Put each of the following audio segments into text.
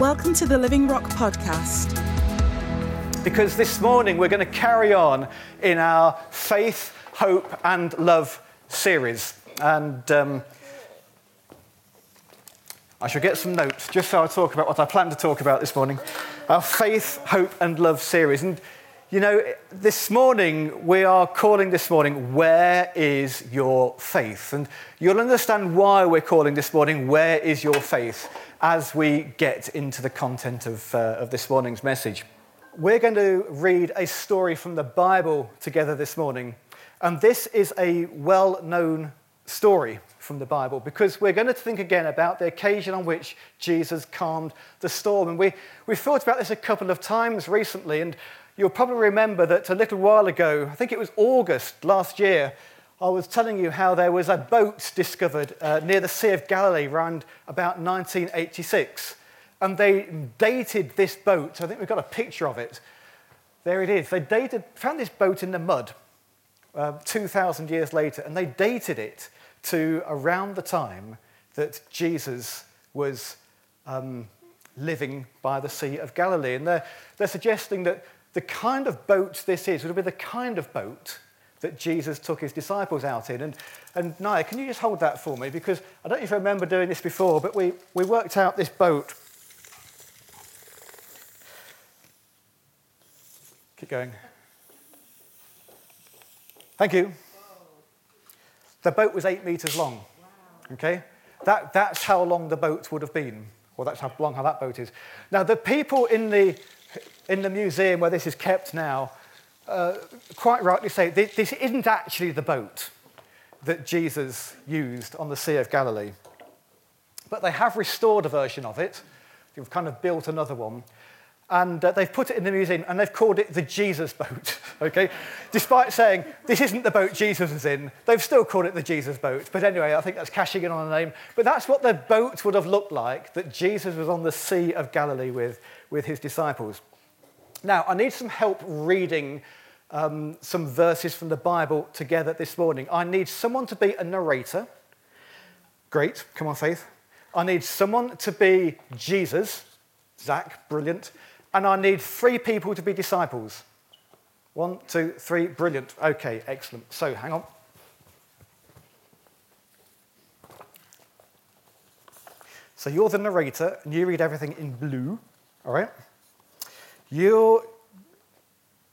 Welcome to the Living Rock podcast. because this morning we're going to carry on in our faith, hope, and love series. And um, I shall get some notes just so I talk about what I plan to talk about this morning. Our faith, hope, and love series. And you know, this morning we are calling this morning, Where is Your Faith? And you'll understand why we're calling this morning, Where is Your Faith? As we get into the content of, uh, of this morning's message. We're going to read a story from the Bible together this morning. And this is a well known story from the Bible because we're going to think again about the occasion on which Jesus calmed the storm. And we, we've thought about this a couple of times recently. And you'll probably remember that a little while ago, I think it was August last year, I was telling you how there was a boat discovered uh, near the Sea of Galilee around about 1986. And they dated this boat. I think we've got a picture of it. There it is. They dated, found this boat in the mud uh, 2,000 years later, and they dated it to around the time that Jesus was um, living by the Sea of Galilee. And they're, they're suggesting that the kind of boat this is would be the kind of boat that Jesus took his disciples out in. And, and Naya, can you just hold that for me? Because I don't know if you remember doing this before, but we, we worked out this boat. Keep going. Thank you. The boat was eight meters long. Okay? That, that's how long the boat would have been. Or that's how long how that boat is. Now, the people in the, in the museum where this is kept now uh, quite rightly say this, this isn't actually the boat that Jesus used on the Sea of Galilee. But they have restored a version of it. They've kind of built another one. And uh, they've put it in the museum and they've called it the Jesus boat. okay? Despite saying this isn't the boat Jesus was in, they've still called it the Jesus boat. But anyway, I think that's cashing in on the name. But that's what the boat would have looked like that Jesus was on the Sea of Galilee with, with his disciples. Now, I need some help reading um, some verses from the Bible together this morning. I need someone to be a narrator. Great, come on, Faith. I need someone to be Jesus. Zach, brilliant. And I need three people to be disciples. One, two, three, brilliant. Okay, excellent. So hang on. So you're the narrator, and you read everything in blue, all right? You're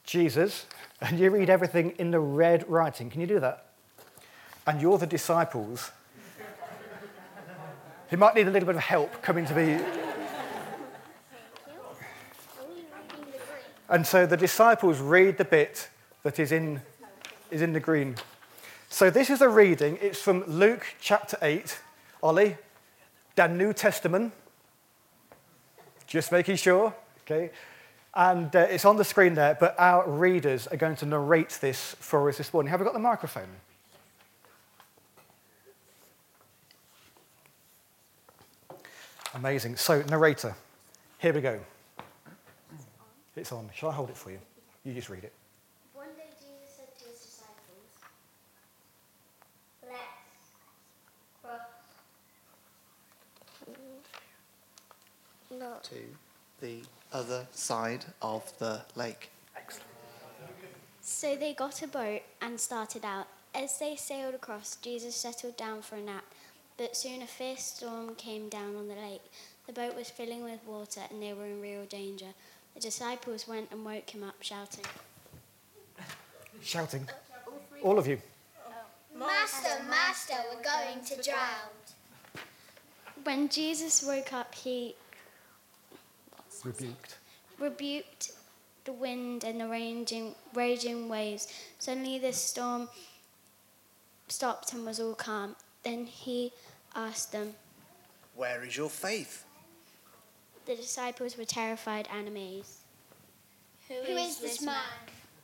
Jesus, and you read everything in the red writing. Can you do that? And you're the disciples. You might need a little bit of help coming to be. And so the disciples read the bit that is in, is in the green. So this is a reading. It's from Luke chapter 8. Ollie, the New Testament. Just making sure, okay? And uh, it's on the screen there, but our readers are going to narrate this for us this morning. Have we got the microphone? Amazing. So, narrator, here we go. It's on. Shall I hold it for you? You just read it. One day Jesus said to his disciples, Let's cross. No. to the other side of the lake. So they got a boat and started out. As they sailed across, Jesus settled down for a nap. But soon a fierce storm came down on the lake. The boat was filling with water and they were in real danger. The disciples went and woke him up, shouting, Shouting. All of you. Oh. Master, Master, we're going to drown. When Jesus woke up, he Rebuked. Rebuked the wind and the raging, raging waves. Suddenly the storm stopped and was all calm. Then he asked them. Where is your faith? The disciples were terrified and amazed. Who is this man?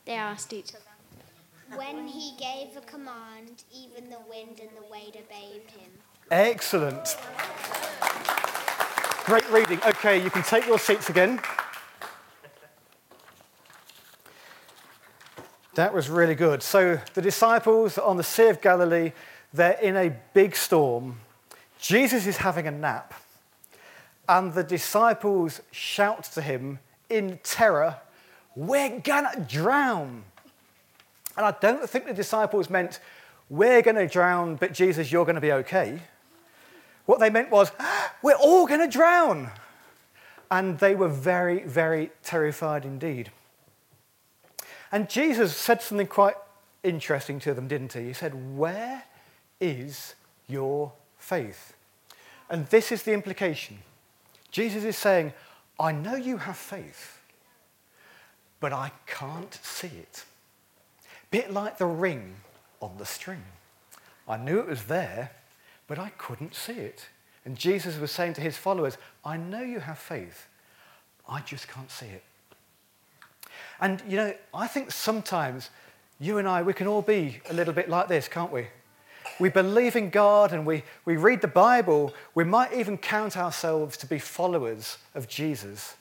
They asked each other. When he gave a command, even the wind and the wave obeyed him. Excellent. Great reading. Okay, you can take your seats again. That was really good. So the disciples on the Sea of Galilee, they're in a big storm. Jesus is having a nap. and the disciples shout to him in terror, We're gonna drown. And I don't think the disciples meant, We're gonna drown, but Jesus, you're gonna be okay. What they meant was, ah, We're all gonna drown. And they were very, very terrified indeed. And Jesus said something quite interesting to them, didn't he? He said, Where is your faith? And this is the implication. Jesus is saying, I know you have faith, but I can't see it. Bit like the ring on the string. I knew it was there, but I couldn't see it. And Jesus was saying to his followers, I know you have faith, I just can't see it. And you know, I think sometimes you and I, we can all be a little bit like this, can't we? We believe in God and we, we read the Bible. We might even count ourselves to be followers of Jesus.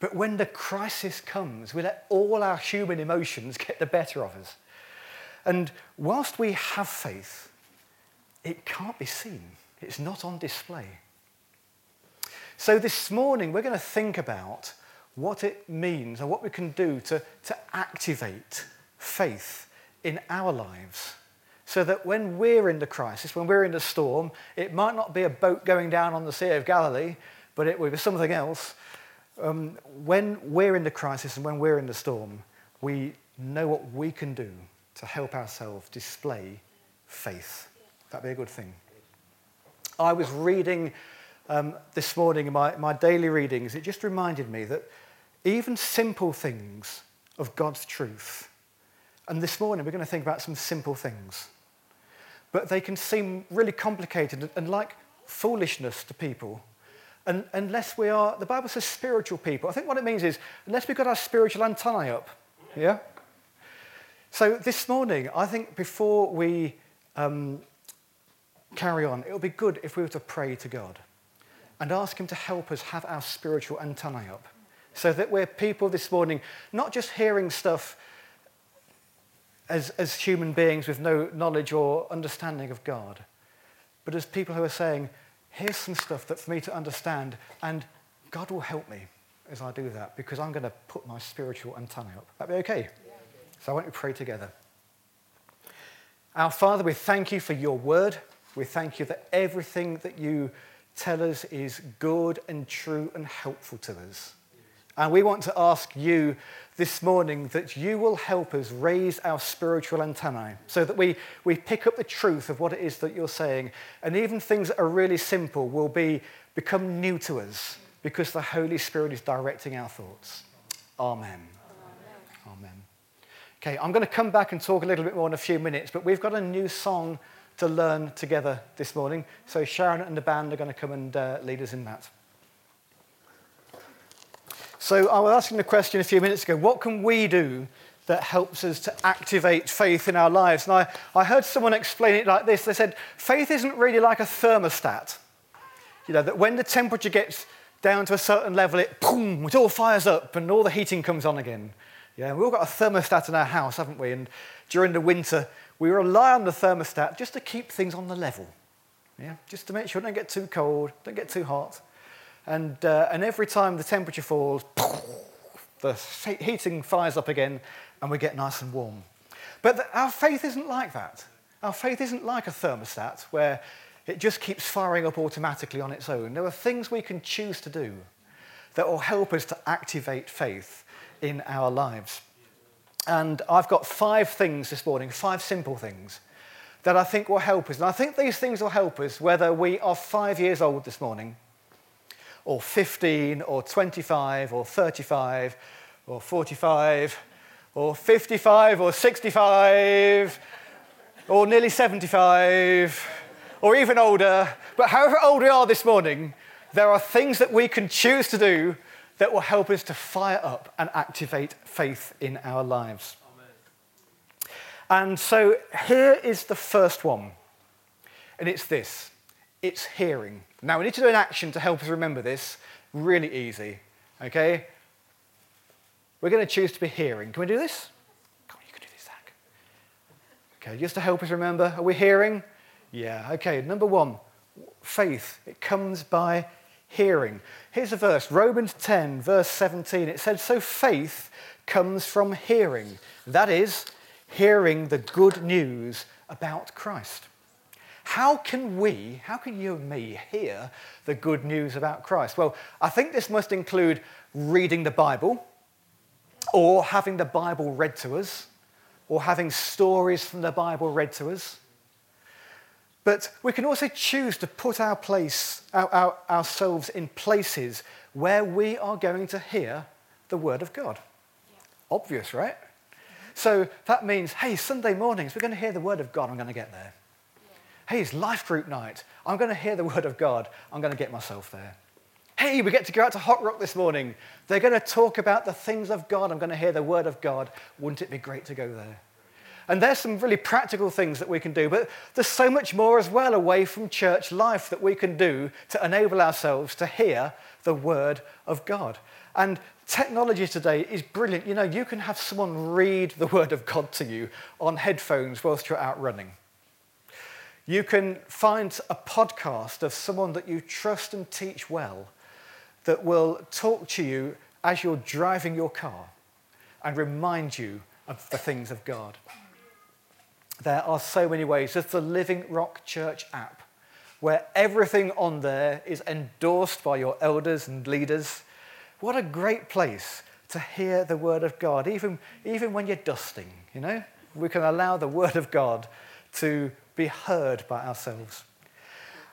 But when the crisis comes, we let all our human emotions get the better of us. And whilst we have faith, it can't be seen, it's not on display. So this morning, we're going to think about what it means and what we can do to, to activate faith in our lives. So that when we're in the crisis, when we're in the storm, it might not be a boat going down on the Sea of Galilee, but it will be something else. Um, when we're in the crisis and when we're in the storm, we know what we can do to help ourselves display faith. That'd be a good thing. I was reading um, this morning in my, my daily readings, it just reminded me that even simple things of God's truth. And this morning we're going to think about some simple things. But they can seem really complicated and like foolishness to people. And unless we are, the Bible says spiritual people. I think what it means is, unless we've got our spiritual antennae up, yeah? So this morning, I think before we um, carry on, it would be good if we were to pray to God and ask Him to help us have our spiritual antennae up so that we're people this morning not just hearing stuff as, as human beings with no knowledge or understanding of God, but as people who are saying, here's some stuff that for me to understand, and God will help me as I do that because I'm going to put my spiritual antenna up. That be okay? So I want to pray together. Our Father, we thank you for your word. We thank you that everything that you tell us is good and true and helpful to us. And we want to ask you this morning that you will help us raise our spiritual antennae so that we, we pick up the truth of what it is that you're saying. And even things that are really simple will be, become new to us because the Holy Spirit is directing our thoughts. Amen. Amen. Amen. Okay, I'm going to come back and talk a little bit more in a few minutes, but we've got a new song to learn together this morning. So Sharon and the band are going to come and uh, lead us in that. So I was asking the question a few minutes ago what can we do that helps us to activate faith in our lives? And I, I heard someone explain it like this they said, faith isn't really like a thermostat. You know, that when the temperature gets down to a certain level, it boom, it all fires up and all the heating comes on again. Yeah, we've all got a thermostat in our house, haven't we? And during the winter, we rely on the thermostat just to keep things on the level. Yeah, just to make sure it don't get too cold, don't get too hot. And, uh, and every time the temperature falls, the heating fires up again and we get nice and warm. But the, our faith isn't like that. Our faith isn't like a thermostat where it just keeps firing up automatically on its own. There are things we can choose to do that will help us to activate faith in our lives. And I've got five things this morning, five simple things that I think will help us. And I think these things will help us whether we are five years old this morning or 15 or 25 or 35 or 45 or 55 or 65 or nearly 75 or even older. But however old we are this morning, there are things that we can choose to do that will help us to fire up and activate faith in our lives. Amen. And so here is the first one, and it's this it's hearing. Now, we need to do an action to help us remember this. Really easy. Okay? We're going to choose to be hearing. Can we do this? Come on, you can do this, Zach. Okay, just to help us remember. Are we hearing? Yeah. Okay, number one, faith. It comes by hearing. Here's a verse Romans 10, verse 17. It says, So faith comes from hearing. That is, hearing the good news about Christ. How can we, how can you and me hear the good news about Christ? Well, I think this must include reading the Bible, or having the Bible read to us, or having stories from the Bible read to us. But we can also choose to put our place, our, our, ourselves in places where we are going to hear the Word of God. Yeah. Obvious, right? So that means, hey, Sunday mornings, we're going to hear the Word of God, I'm going to get there. Hey, it's life group night. I'm going to hear the Word of God, I'm going to get myself there. Hey, we get to go out to Hot Rock this morning. They're going to talk about the things of God. I'm going to hear the Word of God. Wouldn't it be great to go there? And there's some really practical things that we can do, but there's so much more as well away from church life that we can do to enable ourselves to hear the word of God. And technology today is brilliant. You know, you can have someone read the word of God to you on headphones whilst you're out running. You can find a podcast of someone that you trust and teach well that will talk to you as you're driving your car and remind you of the things of God. There are so many ways. There's the Living Rock Church app, where everything on there is endorsed by your elders and leaders. What a great place to hear the Word of God, even, even when you're dusting, you know? We can allow the Word of God to be heard by ourselves.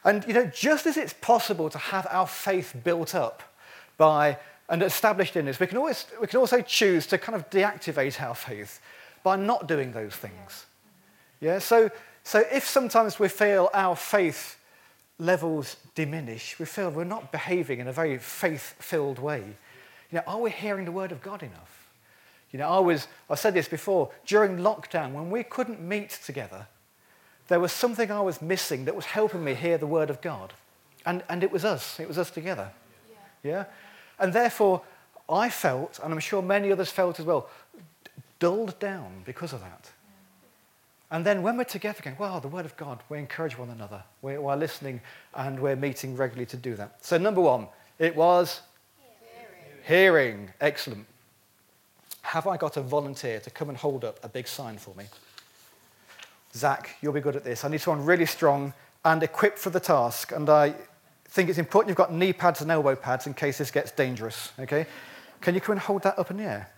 And, you know, just as it's possible to have our faith built up by and established in us, we can, always, we can also choose to kind of deactivate our faith by not doing those things. Yeah, so, so if sometimes we feel our faith levels diminish, we feel we're not behaving in a very faith filled way, you know, are we hearing the word of God enough? You know, I was, I said this before, during lockdown, when we couldn't meet together, there was something I was missing that was helping me hear the word of God. And, and it was us, it was us together. Yeah. yeah? And therefore, I felt, and I'm sure many others felt as well, dulled down because of that. And then when we're together again, wow, the Word of God, we encourage one another. We're, we're listening and we're meeting regularly to do that. So, number one, it was hearing. hearing. Excellent. Have I got a volunteer to come and hold up a big sign for me? Zach, you'll be good at this. I need someone really strong and equipped for the task. And I think it's important you've got knee pads and elbow pads in case this gets dangerous. Okay? Can you come and hold that up in the air?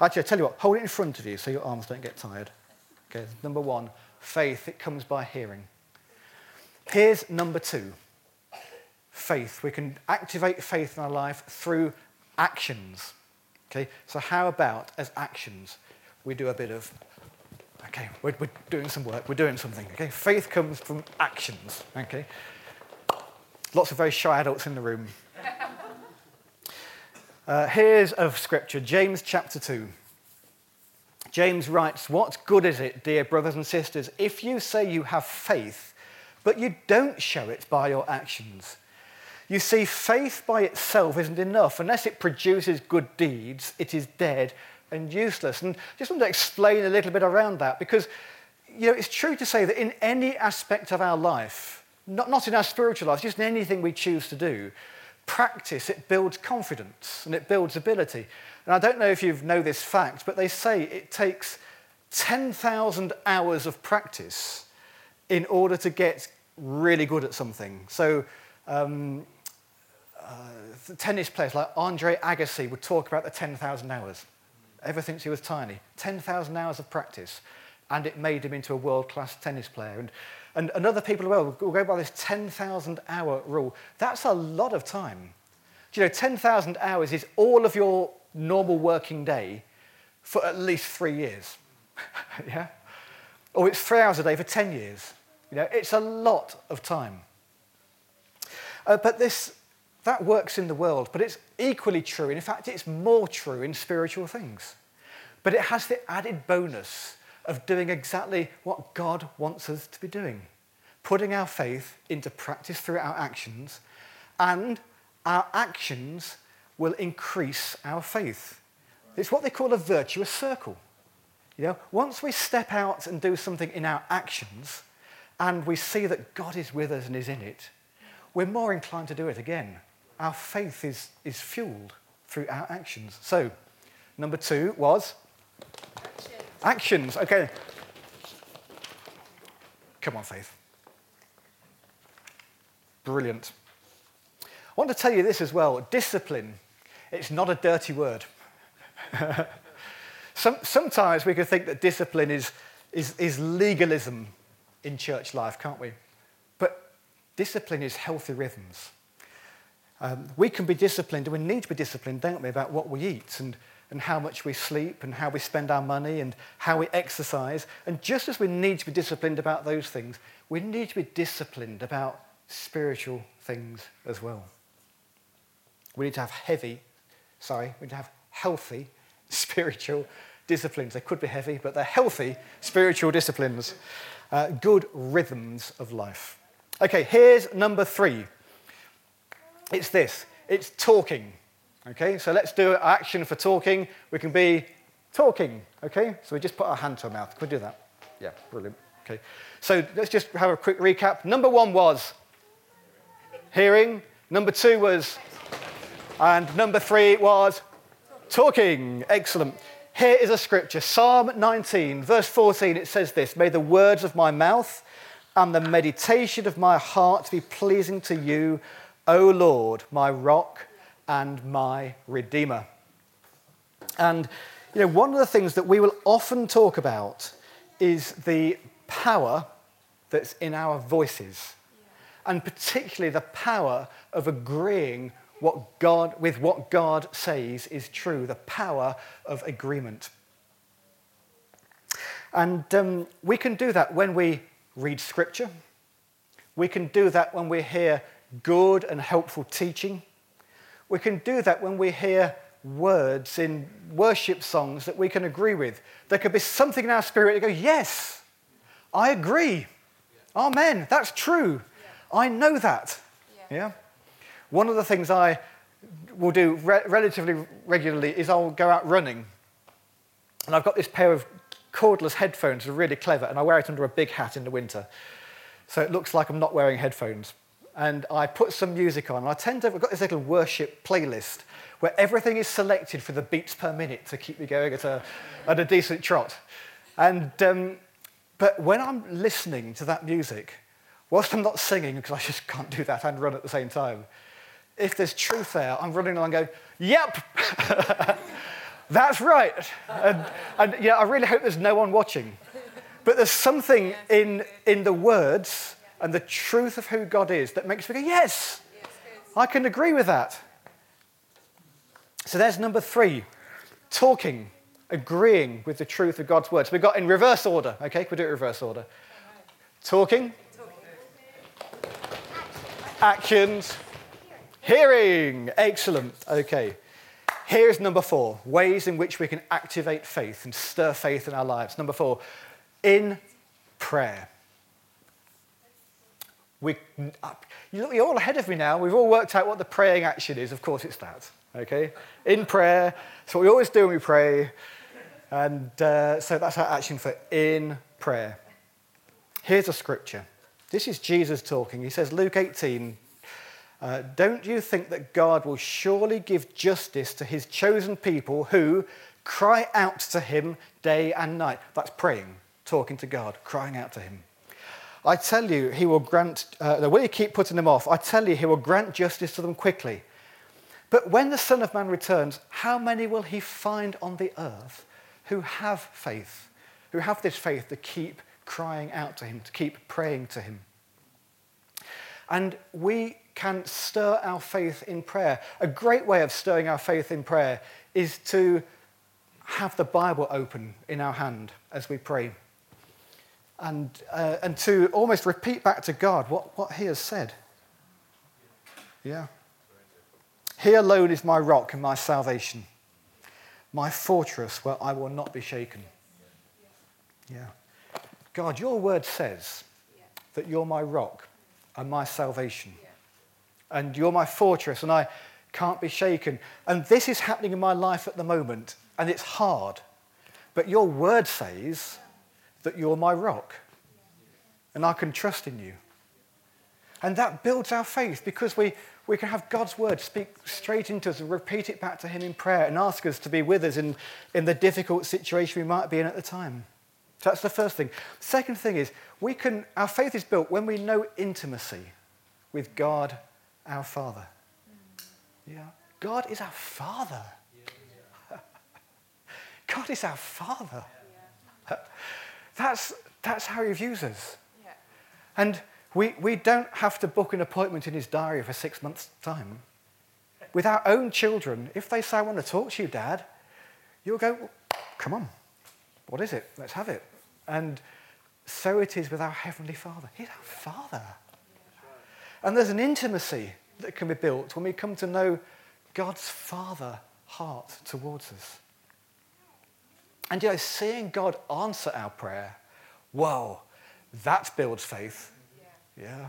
Actually, I tell you what, hold it in front of you so your arms don't get tired. Okay, number one, faith, it comes by hearing. Here's number two faith. We can activate faith in our life through actions. Okay, so how about as actions? We do a bit of, okay, we're, we're doing some work, we're doing something. Okay, faith comes from actions. Okay, lots of very shy adults in the room. Uh, here's a scripture, James chapter 2. James writes, What good is it, dear brothers and sisters, if you say you have faith, but you don't show it by your actions? You see, faith by itself isn't enough. Unless it produces good deeds, it is dead and useless. And I just want to explain a little bit around that because you know, it's true to say that in any aspect of our life, not, not in our spiritual life, just in anything we choose to do, practice, it builds confidence and it builds ability. And I don't know if you know this fact, but they say it takes 10,000 hours of practice in order to get really good at something. So, um, uh, tennis players like Andre Agassi would talk about the 10,000 hours ever since he was tiny. 10,000 hours of practice, and it made him into a world class tennis player. And, and, and other people as well will go by this 10,000 hour rule. That's a lot of time. Do you know, 10,000 hours is all of your normal working day for at least three years. yeah? Or it's three hours a day for 10 years. You know, it's a lot of time. Uh, but this, that works in the world, but it's equally true. In fact, it's more true in spiritual things. But it has the added bonus of doing exactly what God wants us to be doing putting our faith into practice through our actions, and our actions will increase our faith. It's what they call a virtuous circle. You know, once we step out and do something in our actions and we see that God is with us and is in it, we're more inclined to do it again. Our faith is, is fueled through our actions. So, number two was actions. Okay. Come on, faith. Brilliant. I want to tell you this as well discipline, it's not a dirty word. Some, sometimes we can think that discipline is, is, is legalism in church life, can't we? But discipline is healthy rhythms. Um, we can be disciplined, and we need to be disciplined, don't we, about what we eat and, and how much we sleep and how we spend our money and how we exercise. And just as we need to be disciplined about those things, we need to be disciplined about spiritual things as well. We need to have heavy, sorry, we need to have healthy spiritual disciplines. They could be heavy, but they're healthy spiritual disciplines, uh, good rhythms of life. Okay, here's number three. It's this it's talking. Okay, so let's do action for talking. We can be talking. Okay, so we just put our hand to our mouth. Could we do that? Yeah, brilliant. Okay, so let's just have a quick recap. Number one was hearing, number two was, and number three was talking. Excellent. Here is a scripture Psalm 19, verse 14. It says this May the words of my mouth and the meditation of my heart be pleasing to you, O Lord, my rock and my redeemer. And, you know, one of the things that we will often talk about is the power that's in our voices, and particularly the power of agreeing what God, with what God says is true, the power of agreement. And um, we can do that when we read Scripture. We can do that when we hear good and helpful teaching. We can do that when we hear words in worship songs that we can agree with. There could be something in our spirit that goes, Yes, I agree. Amen. That's true. I know that. Yeah. One of the things I will do re- relatively regularly is I'll go out running. And I've got this pair of cordless headphones that are really clever, and I wear it under a big hat in the winter. So it looks like I'm not wearing headphones. And I put some music on. I tend to, I've got this little worship playlist where everything is selected for the beats per minute to keep me going at a, at a decent trot. And, um, but when I'm listening to that music, whilst I'm not singing, because I just can't do that and run at the same time, if there's truth there, I'm running along going, yep, that's right. And, and yeah, I really hope there's no one watching. But there's something in, in the words and the truth of who God is that makes me go, yes, I can agree with that. So there's number three talking, agreeing with the truth of God's word. So we've got in reverse order, okay? Can we do it reverse order? Talking, actions, Hearing. Excellent. Okay. Here's number four ways in which we can activate faith and stir faith in our lives. Number four, in prayer. We, you're all ahead of me now. We've all worked out what the praying action is. Of course, it's that. Okay? In prayer. That's what we always do when we pray. And uh, so that's our action for in prayer. Here's a scripture. This is Jesus talking. He says, Luke 18, uh, don't you think that God will surely give justice to his chosen people who cry out to him day and night? That's praying, talking to God, crying out to him. I tell you, he will grant, uh, way you keep putting them off, I tell you, he will grant justice to them quickly. But when the Son of Man returns, how many will he find on the earth who have faith, who have this faith to keep crying out to him, to keep praying to him? And we can stir our faith in prayer. A great way of stirring our faith in prayer is to have the Bible open in our hand as we pray. And, uh, and to almost repeat back to God what, what He has said. Yeah. He alone is my rock and my salvation, my fortress where I will not be shaken. Yeah. God, your word says that you're my rock and my salvation and you're my fortress, and I can't be shaken. And this is happening in my life at the moment, and it's hard. But your word says that you're my rock, and I can trust in you. And that builds our faith because we, we can have God's word speak straight into us and repeat it back to Him in prayer and ask us to be with us in, in the difficult situation we might be in at the time. So that's the first thing. Second thing is, we can, our faith is built when we know intimacy with God, our Father. Yeah. God is our Father. God is our Father. That's, that's how He views us. And we, we don't have to book an appointment in His diary for six months' time. With our own children, if they say, I want to talk to you, Dad, you'll go, come on. What is it? Let's have it. And so it is with our Heavenly Father. He's our Father. And there's an intimacy that can be built when we come to know God's Father heart towards us. And you know, seeing God answer our prayer, whoa, that builds faith. Yeah.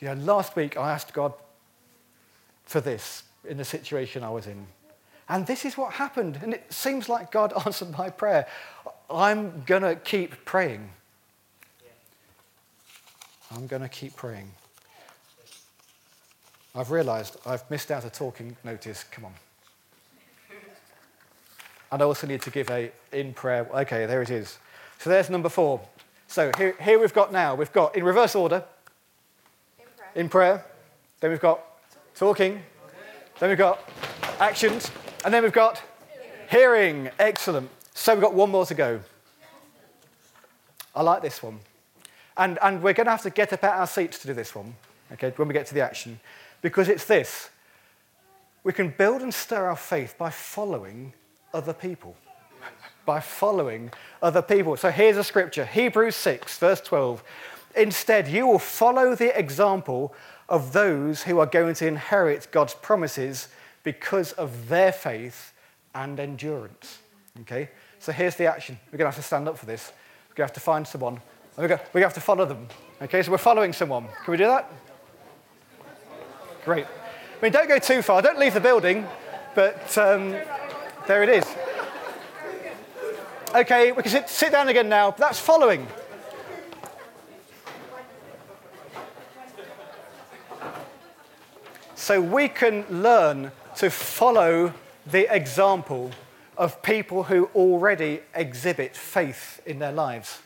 Yeah, last week I asked God for this in the situation I was in. And this is what happened. And it seems like God answered my prayer. I'm going to keep praying. I'm going to keep praying. I've realized I've missed out a talking notice. Come on. And I also need to give a in prayer. Okay, there it is. So there's number four. So here, here we've got now, we've got in reverse order, in prayer. in prayer. Then we've got talking. Then we've got actions. And then we've got hearing. Excellent. So we've got one more to go. I like this one. And, and we're going to have to get up out our seats to do this one, okay, when we get to the action. Because it's this we can build and stir our faith by following other people. by following other people. So here's a scripture Hebrews 6, verse 12. Instead, you will follow the example of those who are going to inherit God's promises because of their faith and endurance. Okay? So here's the action. We're going to have to stand up for this. We're going to have to find someone. We're going to have to follow them. Okay? So we're following someone. Can we do that? Great. I mean, don't go too far. Don't leave the building. But um, there it is. Okay, we can sit, sit down again now. That's following. So we can learn to follow the example of people who already exhibit faith in their lives.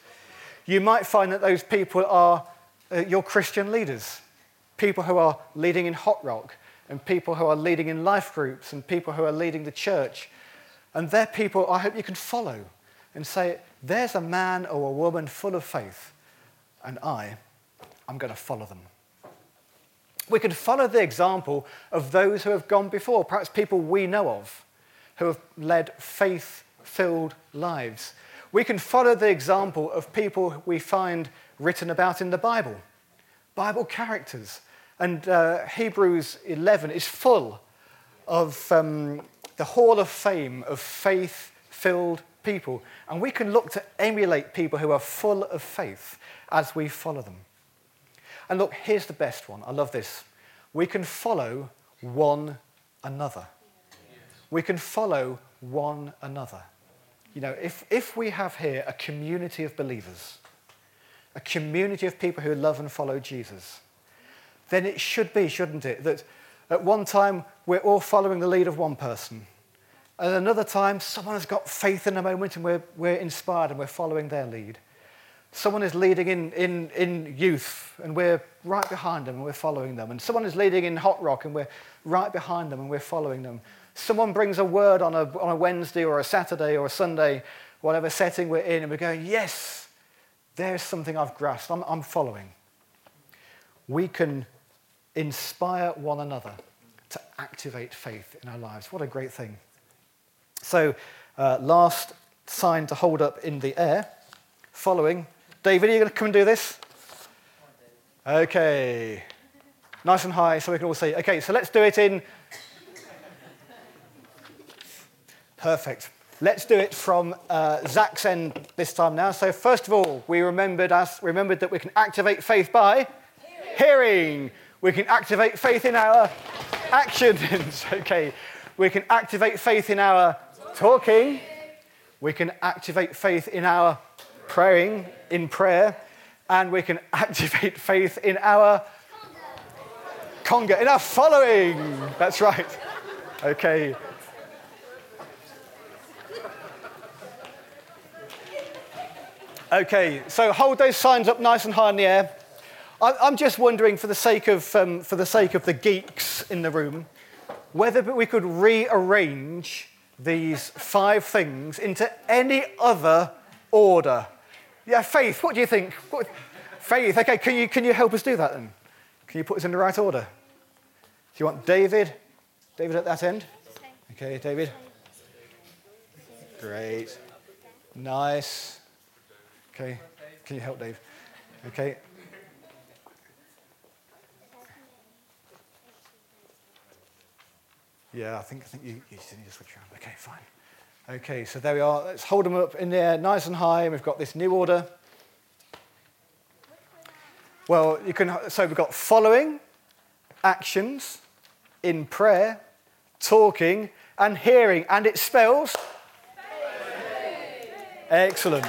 You might find that those people are uh, your Christian leaders, people who are leading in Hot Rock, and people who are leading in life groups, and people who are leading the church. And they're people I hope you can follow and say, there's a man or a woman full of faith, and I, I'm going to follow them. We can follow the example of those who have gone before, perhaps people we know of, who have led faith filled lives. We can follow the example of people we find written about in the Bible, Bible characters. And uh, Hebrews 11 is full of um, the hall of fame of faith filled people. And we can look to emulate people who are full of faith as we follow them. And look, here's the best one. I love this. We can follow one another. We can follow one another. You know, if, if we have here a community of believers, a community of people who love and follow Jesus, then it should be, shouldn't it, that at one time we're all following the lead of one person. At another time, someone has got faith in a moment and we're, we're inspired and we're following their lead. Someone is leading in, in, in youth and we're right behind them and we're following them. And someone is leading in hot rock and we're right behind them and we're following them. Someone brings a word on a, on a Wednesday or a Saturday or a Sunday, whatever setting we're in, and we're going, yes, there's something I've grasped. I'm, I'm following. We can inspire one another to activate faith in our lives. What a great thing. So, uh, last sign to hold up in the air, following David, are you going to come and do this? Okay. Nice and high so we can all see. Okay, so let's do it in. Perfect. Let's do it from uh, Zach's end this time now. So, first of all, we remembered, us, remembered that we can activate faith by hearing. hearing. We can activate faith in our actions. okay. We can activate faith in our talking. We can activate faith in our praying in prayer, and we can activate faith in our conga, in our following. That's right. Okay. Okay, so hold those signs up nice and high in the air. I'm just wondering, for the sake of, um, for the, sake of the geeks in the room, whether we could rearrange these five things into any other order. Yeah, Faith, what do you think? What, Faith, okay, can you, can you help us do that then? Can you put us in the right order? Do you want David? David at that end? Okay, David. Great. Nice. Okay. Can you help Dave? Okay. Yeah, I think, I think you, you need to switch around. Okay, fine. Okay, so there we are. Let's hold them up in there nice and high. And we've got this new order. Well, you can, so we've got following, actions, in prayer, talking, and hearing. And it spells? Excellent.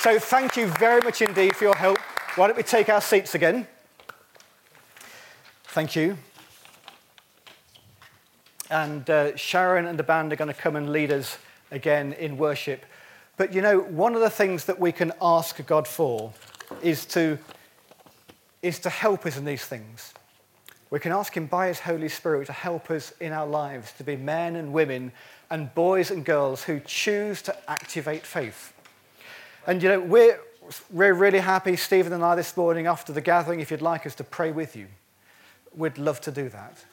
So thank you very much indeed for your help. Why don't we take our seats again? Thank you. And uh, Sharon and the band are going to come and lead us again in worship. But you know, one of the things that we can ask God for is to, is to help us in these things. We can ask Him by His Holy Spirit to help us in our lives to be men and women and boys and girls who choose to activate faith. And you know, we're, we're really happy, Stephen and I, this morning after the gathering, if you'd like us to pray with you, we'd love to do that.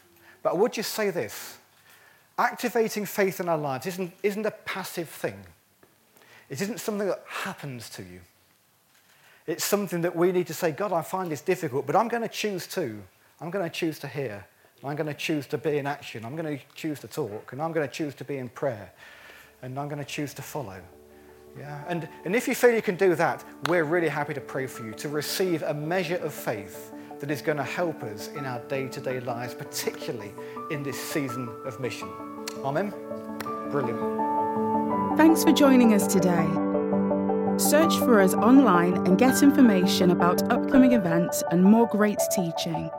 But I would just say this activating faith in our lives isn't, isn't a passive thing, it isn't something that happens to you. It's something that we need to say, God, I find this difficult, but I'm going to choose to. I'm going to choose to hear. I'm going to choose to be in action. I'm going to choose to talk. And I'm going to choose to be in prayer. And I'm going to choose to follow. Yeah? And, and if you feel you can do that, we're really happy to pray for you to receive a measure of faith that is going to help us in our day to day lives, particularly in this season of mission. Amen? Brilliant. Thanks for joining us today. Search for us online and get information about upcoming events and more great teaching.